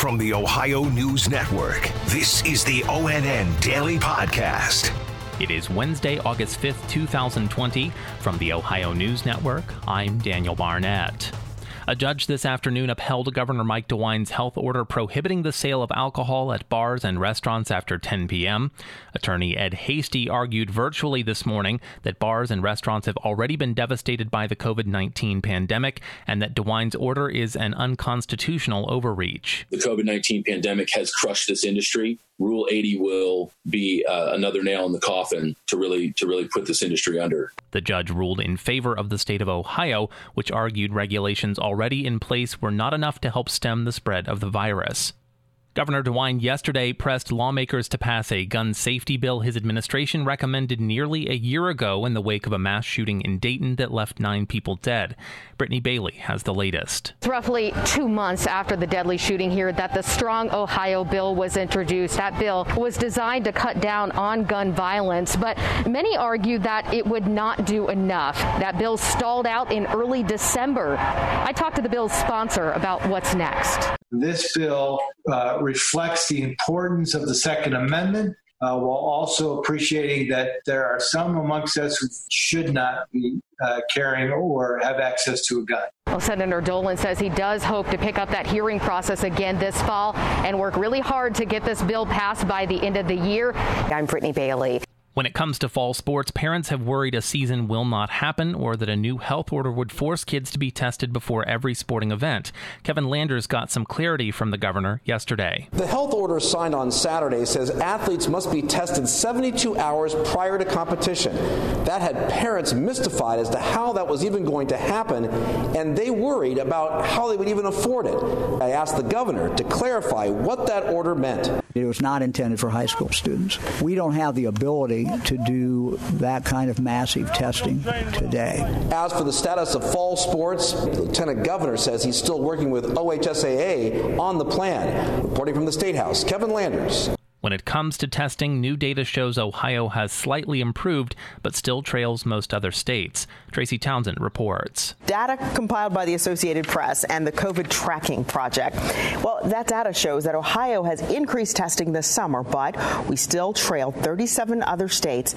From the Ohio News Network, this is the ONN Daily Podcast. It is Wednesday, August 5th, 2020. From the Ohio News Network, I'm Daniel Barnett. A judge this afternoon upheld Governor Mike DeWine's health order prohibiting the sale of alcohol at bars and restaurants after 10 p.m. Attorney Ed Hasty argued virtually this morning that bars and restaurants have already been devastated by the COVID 19 pandemic and that DeWine's order is an unconstitutional overreach. The COVID 19 pandemic has crushed this industry. Rule 80 will be uh, another nail in the coffin to really to really put this industry under. The judge ruled in favor of the state of Ohio, which argued regulations already in place were not enough to help stem the spread of the virus. Governor DeWine yesterday pressed lawmakers to pass a gun safety bill his administration recommended nearly a year ago in the wake of a mass shooting in Dayton that left nine people dead. Brittany Bailey has the latest. It's roughly two months after the deadly shooting here that the Strong Ohio bill was introduced. That bill was designed to cut down on gun violence, but many argued that it would not do enough. That bill stalled out in early December. I talked to the bill's sponsor about what's next. This bill uh, reflects the importance of the Second Amendment uh, while also appreciating that there are some amongst us who should not be uh, carrying or have access to a gun. Well, Senator Dolan says he does hope to pick up that hearing process again this fall and work really hard to get this bill passed by the end of the year. I'm Brittany Bailey. When it comes to fall sports, parents have worried a season will not happen or that a new health order would force kids to be tested before every sporting event. Kevin Landers got some clarity from the governor yesterday. The health order signed on Saturday says athletes must be tested 72 hours prior to competition. That had parents mystified as to how that was even going to happen, and they worried about how they would even afford it. I asked the governor to clarify what that order meant. It was not intended for high school students. We don't have the ability to do that kind of massive testing today. As for the status of fall sports, the lieutenant governor says he's still working with OHSAA on the plan. Reporting from the State House, Kevin Landers. When it comes to testing, new data shows Ohio has slightly improved, but still trails most other states. Tracy Townsend reports. Data compiled by the Associated Press and the COVID Tracking Project. Well, that data shows that Ohio has increased testing this summer, but we still trail 37 other states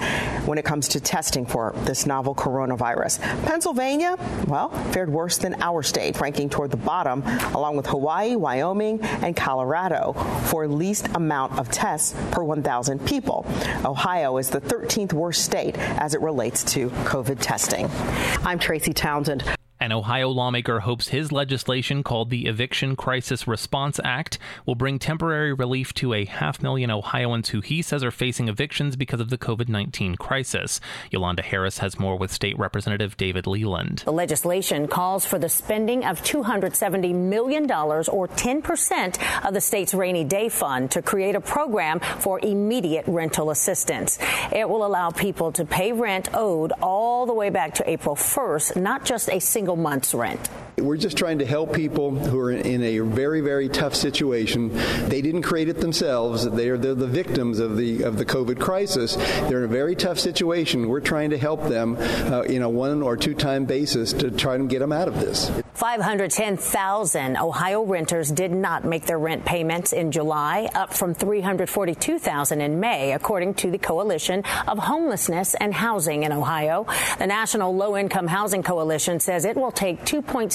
when it comes to testing for this novel coronavirus. Pennsylvania, well, fared worse than our state, ranking toward the bottom, along with Hawaii, Wyoming, and Colorado for least amount of tests per 1,000 people. Ohio is the 13th worst state as it relates to COVID testing. I'm Tracy Townsend. An Ohio lawmaker hopes his legislation, called the Eviction Crisis Response Act, will bring temporary relief to a half million Ohioans who he says are facing evictions because of the COVID 19 crisis. Yolanda Harris has more with State Representative David Leland. The legislation calls for the spending of $270 million, or 10% of the state's rainy day fund, to create a program for immediate rental assistance. It will allow people to pay rent owed all the way back to April 1st, not just a single month's rent. We're just trying to help people who are in a very, very tough situation. They didn't create it themselves. They're, they're the victims of the of the COVID crisis. They're in a very tough situation. We're trying to help them uh, in a one or two time basis to try and get them out of this. 510,000 Ohio renters did not make their rent payments in July, up from 342,000 in May, according to the Coalition of Homelessness and Housing in Ohio. The National Low Income Housing Coalition says it will take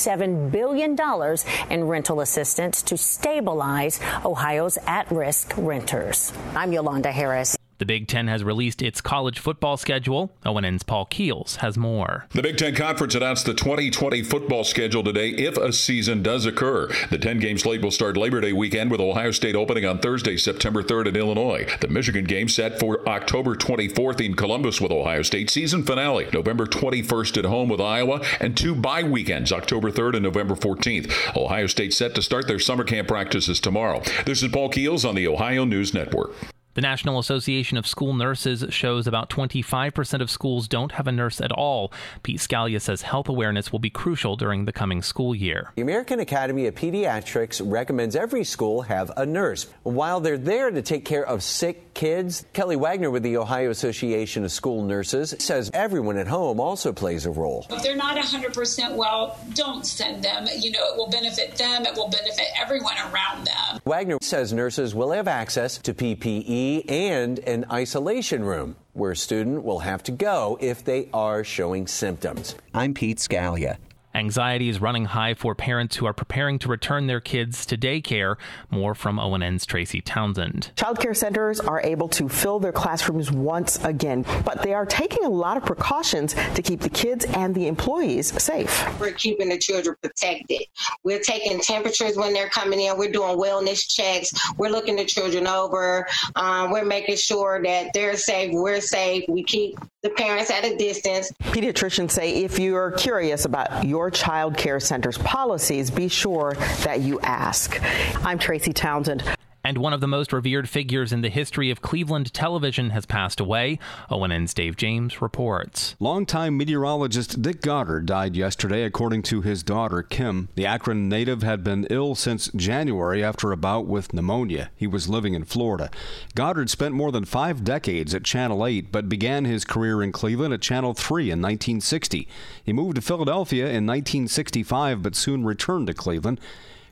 2.7 billion dollars in rental assistance to stabilize Ohio's at-risk renters. I'm Yolanda Harris. The Big Ten has released its college football schedule. ONN's Paul Keels has more. The Big Ten Conference announced the 2020 football schedule today if a season does occur. The 10 game slate will start Labor Day weekend with Ohio State opening on Thursday, September 3rd in Illinois. The Michigan game set for October 24th in Columbus with Ohio State. Season finale November 21st at home with Iowa, and two bye weekends, October 3rd and November 14th. Ohio State set to start their summer camp practices tomorrow. This is Paul Keels on the Ohio News Network. The National Association of School Nurses shows about 25% of schools don't have a nurse at all. Pete Scalia says health awareness will be crucial during the coming school year. The American Academy of Pediatrics recommends every school have a nurse. While they're there to take care of sick kids, Kelly Wagner with the Ohio Association of School Nurses says everyone at home also plays a role. If they're not 100% well, don't send them. You know, it will benefit them, it will benefit everyone around them. Wagner says nurses will have access to PPE and an isolation room where a student will have to go if they are showing symptoms. I'm Pete Scalia. Anxiety is running high for parents who are preparing to return their kids to daycare. More from ONN's Tracy Townsend. Child care centers are able to fill their classrooms once again, but they are taking a lot of precautions to keep the kids and the employees safe. We're keeping the children protected. We're taking temperatures when they're coming in. We're doing wellness checks. We're looking the children over. Um, we're making sure that they're safe. We're safe. We keep the parents at a distance. Pediatricians say if you are curious about your child care center's policies, be sure that you ask. I'm Tracy Townsend and one of the most revered figures in the history of Cleveland television has passed away. ONN's Dave James reports. Longtime meteorologist Dick Goddard died yesterday, according to his daughter, Kim. The Akron native had been ill since January after a bout with pneumonia. He was living in Florida. Goddard spent more than five decades at Channel 8, but began his career in Cleveland at Channel 3 in 1960. He moved to Philadelphia in 1965, but soon returned to Cleveland.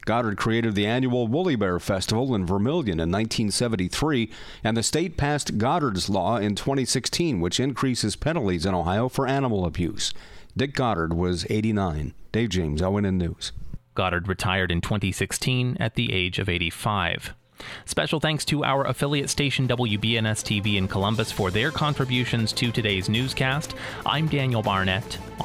Goddard created the annual Woolly Bear Festival in Vermilion in 1973, and the state passed Goddard's Law in 2016, which increases penalties in Ohio for animal abuse. Dick Goddard was 89. Dave James, ONN News. Goddard retired in 2016 at the age of 85. Special thanks to our affiliate station WBNS TV in Columbus for their contributions to today's newscast. I'm Daniel Barnett